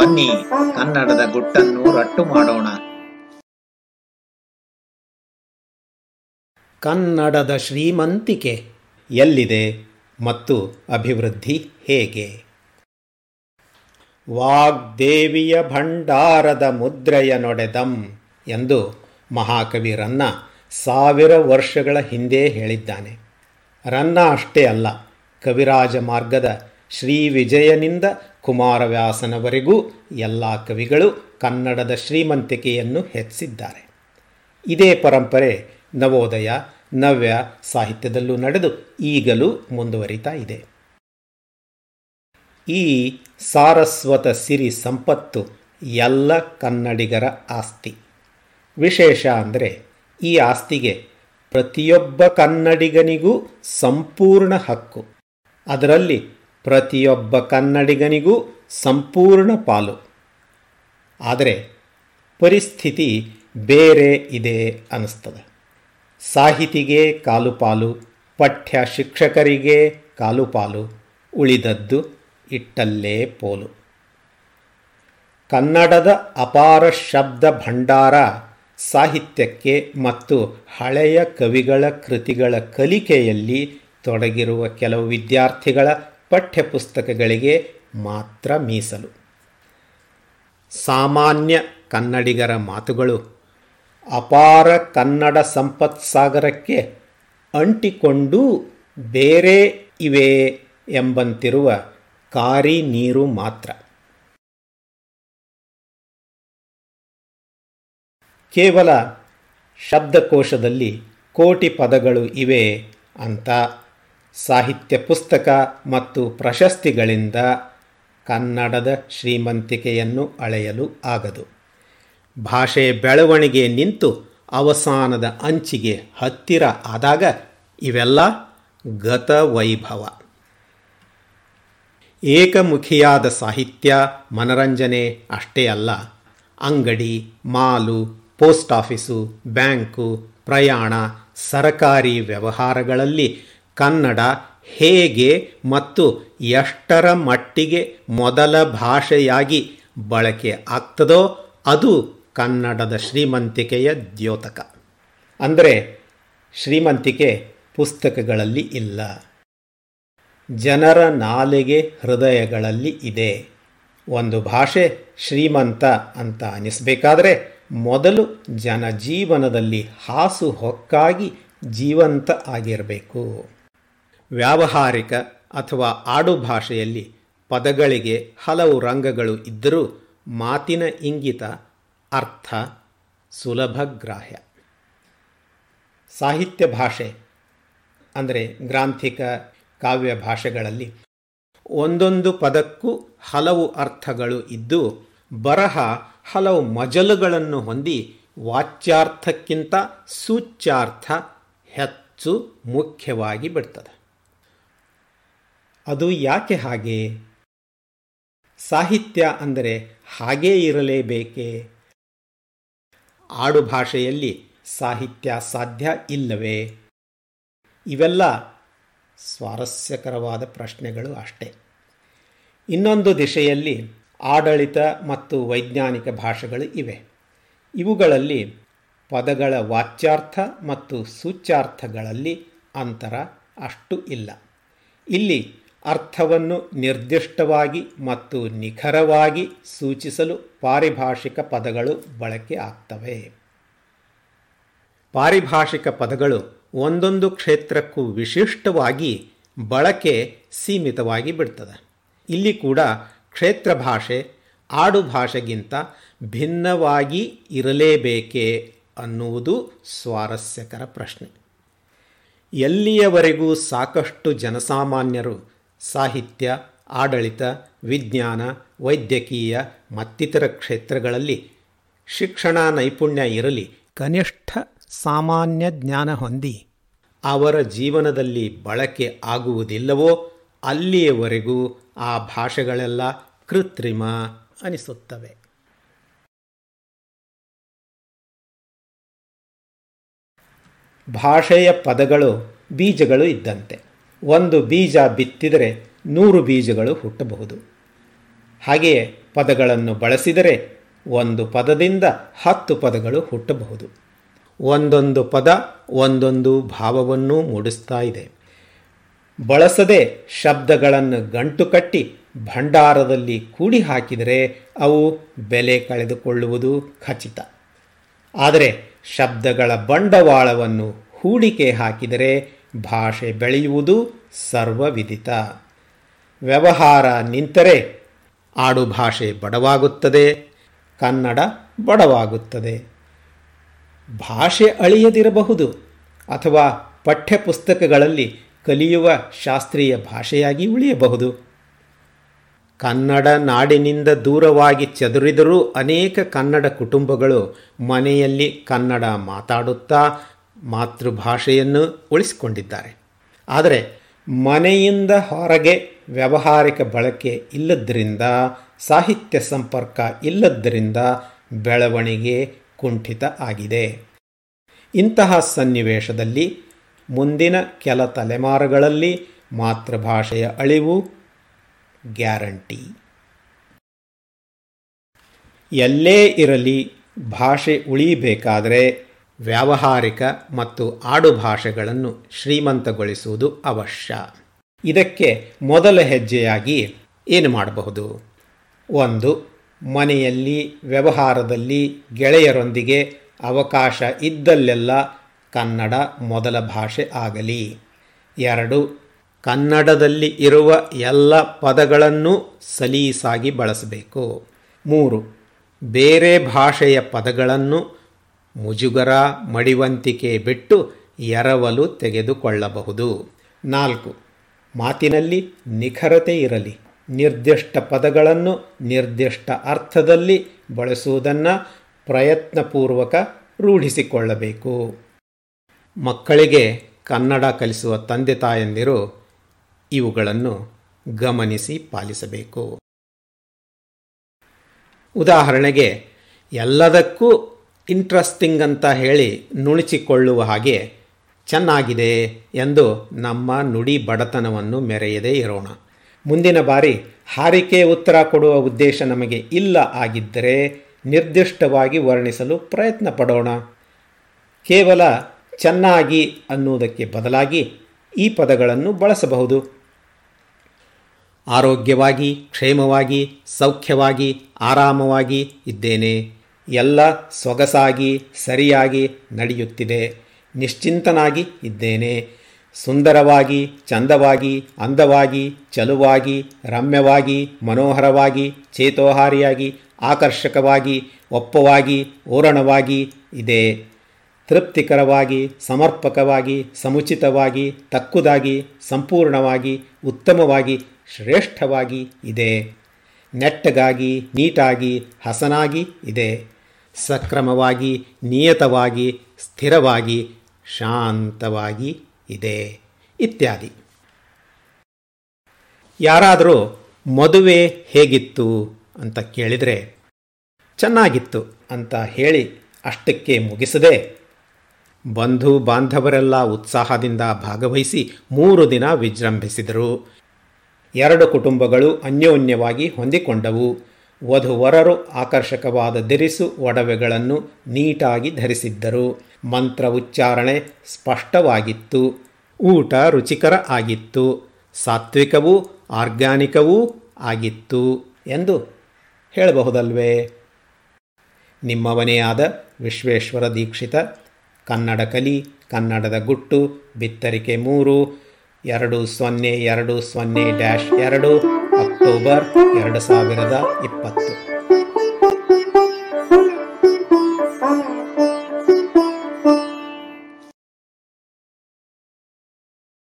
ಬನ್ನಿ, ಕನ್ನಡದ ಗುಟ್ಟನ್ನು ರಟ್ಟು ಮಾಡೋಣ. ಕನ್ನಡದ ಶ್ರೀಮಂತಿಕೆ ಎಲ್ಲಿದೆ ಮತ್ತು ಅಭಿವೃದ್ಧಿ ಹೇಗೆ? ವಾಗ್ದೇವಿಯ ಭಂಡಾರದ ಮುದ್ರೆಯ ನೊಡೆದಂ ಎಂದು ಮಹಾಕವಿ ರನ್ನ ಸಾವಿರ ವರ್ಷಗಳ ಹಿಂದೆ ಹೇಳಿದ್ದಾನೆ. ರನ್ನ ಅಷ್ಟೇ ಅಲ್ಲ, ಕವಿರಾಜ ಮಾರ್ಗದ ಶ್ರೀ ವಿಜಯನಿಂದ ಕುಮಾರವ್ಯಾಸನವರೆಗೂ ಎಲ್ಲ ಕವಿಗಳು ಕನ್ನಡದ ಶ್ರೀಮಂತಿಕೆಯನ್ನು ಹೆಚ್ಚಿಸಿದ್ದಾರೆ. ಇದೇ ಪರಂಪರೆ ನವೋದಯ, ನವ್ಯ ಸಾಹಿತ್ಯದಲ್ಲೂ ನಡೆದು ಈಗಲೂ ಮುಂದುವರಿತಾ ಇದೆ. ಈ ಸಾರಸ್ವತ ಸಿರಿ ಸಂಪತ್ತು ಎಲ್ಲ ಕನ್ನಡಿಗರ ಆಸ್ತಿ. ವಿಶೇಷ ಅಂದರೆ ಈ ಆಸ್ತಿಗೆ ಪ್ರತಿಯೊಬ್ಬ ಕನ್ನಡಿಗನಿಗೂ ಸಂಪೂರ್ಣ ಹಕ್ಕು. ಅದರಲ್ಲಿ ಪ್ರತಿಯೊಬ್ಬ ಕನ್ನಡಿಗನಿಗೂ ಸಂಪೂರ್ಣ ಪಾಲು. ಆದರೆ ಪರಿಸ್ಥಿತಿ ಬೇರೆ ಇದೆ ಅನ್ನಿಸ್ತದೆ. ಸಾಹಿತಿಗೆ ಕಾಲು ಪಾಲು, ಪಠ್ಯ ಶಿಕ್ಷಕರಿಗೆ ಕಾಲು ಪಾಲು, ಉಳಿದದ್ದು ಇಟ್ಟಲ್ಲೇ ಪೋಲು. ಕನ್ನಡದ ಅಪಾರ ಶಬ್ದ ಭಂಡಾರ ಸಾಹಿತ್ಯಕ್ಕೆ ಮತ್ತು ಹಳೆಯ ಕವಿಗಳ ಕೃತಿಗಳ ಕಲಿಕೆಯಲ್ಲಿ ತೊಡಗಿರುವ ಕೆಲವು ವಿದ್ಯಾರ್ಥಿಗಳ ಪಠ್ಯಪುಸ್ತಕಗಳಿಗೆ ಮಾತ್ರ ಮೀಸಲು. ಸಾಮಾನ್ಯ ಕನ್ನಡಿಗರ ಮಾತುಗಳು ಅಪಾರ ಕನ್ನಡ ಸಂಪತ್ಸಾಗರಕ್ಕೆ ಅಂಟಿಕೊಂಡು ಬೇರೆ ಇವೆ ಎಂಬಂತಿರುವ ಕಾರಿ ನೀರು ಮಾತ್ರ. ಕೇವಲ ಶಬ್ದಕೋಶದಲ್ಲಿ ಕೋಟಿ ಪದಗಳು ಇವೆ ಅಂತ ಸಾಹಿತ್ಯ ಪುಸ್ತಕ ಮತ್ತು ಪ್ರಶಸ್ತಿಗಳಿಂದ ಕನ್ನಡದ ಶ್ರೀಮಂತಿಕೆಯನ್ನು ಅಳೆಯಲು ಆಗದು. ಭಾಷೆ ಬೆಳವಣಿಗೆ ನಿಂತು ಅವಸಾನದ ಅಂಚಿಗೆ ಹತ್ತಿರ ಆದಾಗ ಇವೆಲ್ಲ ಗತ ವೈಭವ ಏಕಮುಖಿಯಾದ ಸಾಹಿತ್ಯ ಮನರಂಜನೆ ಅಷ್ಟೇ ಅಲ್ಲ. ಅಂಗಡಿ, ಮಾಲು, ಪೋಸ್ಟ್ ಆಫೀಸು, ಬ್ಯಾಂಕು, ಪ್ರಯಾಣ, ಸರಕಾರಿ ವ್ಯವಹಾರಗಳಲ್ಲಿ ಕನ್ನಡ ಹೇಗೆ ಮತ್ತು ಎಷ್ಟರ ಮಟ್ಟಿಗೆ ಮೊದಲ ಭಾಷೆಯಾಗಿ ಬಳಕೆ ಆಗ್ತದೋ ಅದು ಕನ್ನಡದ ಶ್ರೀಮಂತಿಕೆಯ ದ್ಯೋತಕ. ಅಂದರೆ ಶ್ರೀಮಂತಿಕೆ ಪುಸ್ತಕಗಳಲ್ಲಿ ಇಲ್ಲ. ಜನರ ನಾಲೆಗೆ ಹೃದಯಗಳಲ್ಲಿ ಇದೆ. ಒಂದು ಭಾಷೆ ಶ್ರೀಮಂತ ಅಂತ ಅನ್ನಿಸಬೇಕಾದರೆ ಮೊದಲು ಜನಜೀವನದಲ್ಲಿ ಹಾಸು ಹೊಕ್ಕಾಗಿ ಜೀವಂತ ಆಗಿರಬೇಕು. ವ್ಯಾವಹಾರಿಕ ಅಥವಾ ಆಡು ಭಾಷೆಯಲ್ಲಿ ಪದಗಳಿಗೆ ಹಲವು ರಂಗಗಳು ಇದ್ದರೂ ಮಾತಿನ ಇಂಗಿತ ಅರ್ಥ ಸುಲಭಗ್ರಾಹ್ಯ ಸಾಹಿತ್ಯ ಭಾಷೆ ಅಂದರೆ ಗ್ರಾಂಥಿಕ ಕಾವ್ಯ ಭಾಷೆಗಳಲ್ಲಿ ಒಂದೊಂದು ಪದಕ್ಕೂ ಹಲವು ಅರ್ಥಗಳು ಇದ್ದು ಬರಹ ಹಲವು ಮಜಲುಗಳನ್ನು ಹೊಂದಿ ವಾಚ್ಯಾರ್ಥಕ್ಕಿಂತ ಸೂಚ್ಯಾರ್ಥ ಹೆಚ್ಚು ಮುಖ್ಯವಾಗಿ ಬಿಡ್ತದೆ. ಅದು ಯಾಕೆ ಹಾಗೆ? ಸಾಹಿತ್ಯ ಅಂದರೆ ಹಾಗೇ ಇರಲೇಬೇಕೆ? ಆಡು ಭಾಷೆಯಲ್ಲಿ ಸಾಹಿತ್ಯ ಸಾಧ್ಯ ಇಲ್ಲವೇ? ಇವೆಲ್ಲ ಸ್ವಾರಸ್ಯಕರವಾದ ಪ್ರಶ್ನೆಗಳು ಅಷ್ಟೇ. ಇನ್ನೊಂದು ದಿಶೆಯಲ್ಲಿ ಆಡಳಿತ ಮತ್ತು ವೈಜ್ಞಾನಿಕ ಭಾಷೆಗಳು ಇವೆ. ಇವುಗಳಲ್ಲಿ ಪದಗಳ ವಾಚ್ಯಾರ್ಥ ಮತ್ತು ಸೂಚ್ಯಾರ್ಥಗಳಲ್ಲಿ ಅಂತರ ಅಷ್ಟು ಇಲ್ಲ. ಇಲ್ಲಿ ಅರ್ಥವನ್ನು ನಿರ್ದಿಷ್ಟವಾಗಿ ಮತ್ತು ನಿಖರವಾಗಿ ಸೂಚಿಸಲು ಪಾರಿಭಾಷಿಕ ಪದಗಳು ಬಳಕೆ ಆಗ್ತವೆ. ಪಾರಿಭಾಷಿಕ ಪದಗಳು ಒಂದೊಂದು ಕ್ಷೇತ್ರಕ್ಕೂ ವಿಶಿಷ್ಟವಾಗಿ ಬಳಕೆ ಸೀಮಿತವಾಗಿ ಬಿಡ್ತದೆ. ಇಲ್ಲಿ ಕೂಡ ಕ್ಷೇತ್ರ ಭಾಷೆ ಆಡು ಭಾಷೆಗಿಂತ ಭಿನ್ನವಾಗಿ ಇರಲೇಬೇಕೇ ಅನ್ನುವುದು ಸ್ವಾರಸ್ಯಕರ ಪ್ರಶ್ನೆ. ಎಲ್ಲಿಯವರೆಗೂ ಸಾಕಷ್ಟು ಜನಸಾಮಾನ್ಯರು ಸಾಹಿತ್ಯ, ಆಡಳಿತ, ವಿಜ್ಞಾನ, ವೈದ್ಯಕೀಯ ಮತ್ತಿತರ ಕ್ಷೇತ್ರಗಳಲ್ಲಿ ಶಿಕ್ಷಣ ನೈಪುಣ್ಯ ಇರಲಿ, ಕನಿಷ್ಠ ಸಾಮಾನ್ಯ ಜ್ಞಾನ ಹೊಂದಿ. ಅವರ ಜೀವನದಲ್ಲಿ ಬಳಕೆ ಆಗುವುದಿಲ್ಲವೋ ಅಲ್ಲಿಯವರೆಗೂ ಆ ಭಾಷೆಗಳೆಲ್ಲ ಕೃತ್ರಿಮ ಅನಿಸುತ್ತವೆ. ಭಾಷೆಯ ಪದಗಳು ಬೀಜಗಳು ಇದ್ದಂತೆ. ಒಂದು ಬೀಜ ಬಿತ್ತಿದರೆ ನೂರು ಬೀಜಗಳು ಹುಟ್ಟಬಹುದು. ಹಾಗೆಯೇ ಪದಗಳನ್ನು ಬಳಸಿದರೆ ಒಂದು ಪದದಿಂದ ಹತ್ತು ಪದಗಳು ಹುಟ್ಟಬಹುದು. ಒಂದೊಂದು ಪದ ಒಂದೊಂದು ಭಾವವನ್ನು ಮೂಡಿಸ್ತಾ ಇದೆ. ಬಳಸದೆ ಶಬ್ದಗಳನ್ನು ಗಂಟು ಕಟ್ಟಿ ಭಂಡಾರದಲ್ಲಿ ಕೂಡಿ ಹಾಕಿದರೆ ಅವು ಬೆಲೆ ಕಳೆದುಕೊಳ್ಳುವುದು ಖಚಿತ. ಆದರೆ ಶಬ್ದಗಳ ಬಂಡವಾಳವನ್ನು ಹೂಡಿಕೆ ಹಾಕಿದರೆ ಭಾಷೆ ಬೆಳೆಯುವುದು ಸರ್ವವಿದಿತ. ವ್ಯವಹಾರ ನಿಂತರೆ ಆಡುಭಾಷೆ ಬಡವಾಗುತ್ತದೆ, ಕನ್ನಡ ಬಡವಾಗುತ್ತದೆ. ಭಾಷೆ ಅಳಿಯದಿರಬಹುದು ಅಥವಾ ಪಠ್ಯಪುಸ್ತಕಗಳಲ್ಲಿ ಕಲಿಯುವ ಶಾಸ್ತ್ರೀಯ ಭಾಷೆಯಾಗಿ ಉಳಿಯಬಹುದು. ಕನ್ನಡ ನಾಡಿನಿಂದ ದೂರವಾಗಿ ಚದುರಿದರೂ ಅನೇಕ ಕನ್ನಡ ಕುಟುಂಬಗಳು ಮನೆಯಲ್ಲಿ ಕನ್ನಡ ಮಾತಾಡುತ್ತಾ ಮಾತೃಭಾಷೆಯನ್ನು ಉಳಿಸಿಕೊಂಡಿದ್ದಾರೆ. ಆದರೆ ಮನೆಯಿಂದ ಹೊರಗೆ ವ್ಯವಹಾರಿಕ ಬಳಕೆ ಇಲ್ಲದ್ದರಿಂದ ಸಾಹಿತ್ಯ ಸಂಪರ್ಕ ಇಲ್ಲದ್ದರಿಂದ ಬೆಳವಣಿಗೆ ಕುಂಠಿತ ಆಗಿದೆ. ಇಂತಹ ಸನ್ನಿವೇಶದಲ್ಲಿ ಮುಂದಿನ ಕೆಲ ತಲೆಮಾರುಗಳಲ್ಲಿ ಮಾತೃಭಾಷೆಯ ಅಳಿವು ಗ್ಯಾರಂಟಿ. ಎಲ್ಲೇ ಇರಲಿ, ಭಾಷೆ ಉಳಿಯಬೇಕಾದರೆ ವ್ಯಾವಹಾರಿಕ ಮತ್ತು ಆಡುಭಾಷೆಗಳನ್ನು ಶ್ರೀಮಂತಗೊಳಿಸುವುದು ಅವಶ್ಯ. ಇದಕ್ಕೆ ಮೊದಲ ಹೆಜ್ಜೆಯಾಗಿ ಏನು ಮಾಡಬಹುದು? ಒಂದು, ಮನೆಯಲ್ಲಿ, ವ್ಯವಹಾರದಲ್ಲಿ ಗೆಳೆಯರೊಂದಿಗೆ ಅವಕಾಶ ಇದ್ದಲ್ಲೆಲ್ಲ ಕನ್ನಡ ಮೊದಲ ಭಾಷೆ ಆಗಲಿ. ಎರಡು, ಕನ್ನಡದಲ್ಲಿ ಇರುವ ಎಲ್ಲ ಪದಗಳನ್ನು ಸಲೀಸಾಗಿ ಬಳಸಬೇಕು. ಮೂರು, ಬೇರೆ ಭಾಷೆಯ ಪದಗಳನ್ನು ಮುಜುಗರ ಮಡಿವಂತಿಕೆ ಬಿಟ್ಟು ಎರವಲು ತೆಗೆದುಕೊಳ್ಳಬಹುದು. ನಾಲ್ಕು, ಮಾತಿನಲ್ಲಿ ನಿಖರತೆ ಇರಲಿ. ನಿರ್ದಿಷ್ಟ ಪದಗಳನ್ನು ನಿರ್ದಿಷ್ಟ ಅರ್ಥದಲ್ಲಿ ಬಳಸುವುದನ್ನು ಪ್ರಯತ್ನಪೂರ್ವಕ ರೂಢಿಸಿಕೊಳ್ಳಬೇಕು. ಮಕ್ಕಳಿಗೆ ಕನ್ನಡ ಕಲಿಸುವ ತಂದೆ ತಾಯಂದಿರು ಇವುಗಳನ್ನು ಗಮನಿಸಿ ಪಾಲಿಸಬೇಕು. ಉದಾಹರಣೆಗೆ, ಎಲ್ಲದಕ್ಕೂ ಇಂಟ್ರೆಸ್ಟಿಂಗ್ ಅಂತ ಹೇಳಿ ನುಣುಚಿಕೊಳ್ಳುವ ಹಾಗೆ ಚೆನ್ನಾಗಿದೆ ಎಂದು ನಮ್ಮ ನುಡಿ ಬಡತನವನ್ನು ಮೆರೆಯದೇ ಇರೋಣ. ಮುಂದಿನ ಬಾರಿ ಹಾರಿಕೆ ಉತ್ತರ ಕೊಡುವ ಉದ್ದೇಶ ನಮಗೆ ಇಲ್ಲ ಆಗಿದ್ದರೆ ನಿರ್ದಿಷ್ಟವಾಗಿ ವರ್ಣಿಸಲು ಪ್ರಯತ್ನ ಪಡೋಣ. ಕೇವಲ ಚೆನ್ನಾಗಿ ಅನ್ನುವುದಕ್ಕೆ ಬದಲಾಗಿ ಈ ಪದಗಳನ್ನು ಬಳಸಬಹುದು. ಆರೋಗ್ಯವಾಗಿ, ಕ್ಷೇಮವಾಗಿ, ಸೌಖ್ಯವಾಗಿ, ಆರಾಮವಾಗಿ ಇದ್ದೇನೆ. ಎಲ್ಲ ಸೊಗಸಾಗಿ, ಸರಿಯಾಗಿ ನಡೆಯುತ್ತಿದೆ. ನಿಶ್ಚಿಂತನಾಗಿ ಇದ್ದೇನೆ. ಸುಂದರವಾಗಿ, ಚಂದವಾಗಿ, ಅಂದವಾಗಿ, ಚಲುವಾಗಿ, ರಮ್ಯವಾಗಿ, ಮನೋಹರವಾಗಿ, ಚೇತೋಹಾರಿಯಾಗಿ, ಆಕರ್ಷಕವಾಗಿ, ಒಪ್ಪವಾಗಿ, ಓರಣವಾಗಿ ಇದೆ. ತೃಪ್ತಿಕರವಾಗಿ, ಸಮರ್ಪಕವಾಗಿ, ಸಮುಚಿತವಾಗಿ, ತಕ್ಕುದಾಗಿ, ಸಂಪೂರ್ಣವಾಗಿ, ಉತ್ತಮವಾಗಿ, ಶ್ರೇಷ್ಠವಾಗಿ ಇದೆ. ನೆಟ್ಟಗಾಗಿ, ನೀಟಾಗಿ, ಹಸನಾಗಿ ಇದೆ. ಸಕ್ರಮವಾಗಿ, ನಿಯತವಾಗಿ, ಸ್ಥಿರವಾಗಿ, ಶಾಂತವಾಗಿ ಇದೆ, ಇತ್ಯಾದಿ. ಯಾರಾದರೂ ಮದುವೆ ಹೇಗಿತ್ತು ಅಂತ ಕೇಳಿದರೆ, ಚೆನ್ನಾಗಿತ್ತು ಅಂತ ಹೇಳಿ ಅಷ್ಟಕ್ಕೆ ಮುಗಿಸದೆ, ಬಂಧು ಬಾಂಧವರೆಲ್ಲ ಉತ್ಸಾಹದಿಂದ ಭಾಗವಹಿಸಿ ಮೂರು ದಿನ ವಿಜೃಂಭಿಸಿದರು. ಎರಡು ಕುಟುಂಬಗಳು ಅನ್ಯೋನ್ಯವಾಗಿ ಹೊಂದಿಕೊಂಡವು. ವಧುವರರು ಆಕರ್ಷಕವಾದ ದಿರಿಸು ಒಡವೆಗಳನ್ನು ನೀಟಾಗಿ ಧರಿಸಿದ್ದರು. ಮಂತ್ರ ಉಚ್ಚಾರಣೆ ಸ್ಪಷ್ಟವಾಗಿತ್ತು. ಊಟ ರುಚಿಕರ ಆಗಿತ್ತು. ಸಾತ್ವಿಕವೂ ಆರ್ಗ್ಯಾನಿಕವೂ ಆಗಿತ್ತು ಎಂದು ಹೇಳಬಹುದಲ್ವೇ? ನಿಮ್ಮವನೇ ಆದ ವಿಶ್ವೇಶ್ವರ ದೀಕ್ಷಿತ, ಕನ್ನಡ ಕಲಿ, ಕನ್ನಡದ ಗುಟ್ಟು, ಬಿತ್ತರಿಕೆ ಮೂರು, ಎರಡು ಸೊನ್ನೆ ಎರಡು ಸೊನ್ನೆ ಡ್ಯಾಶ್ ಎರಡು ಅಕ್ಟೋಬರ್ ಎರಡು ಸಾವಿರದ ಇಪ್ಪತ್ತು.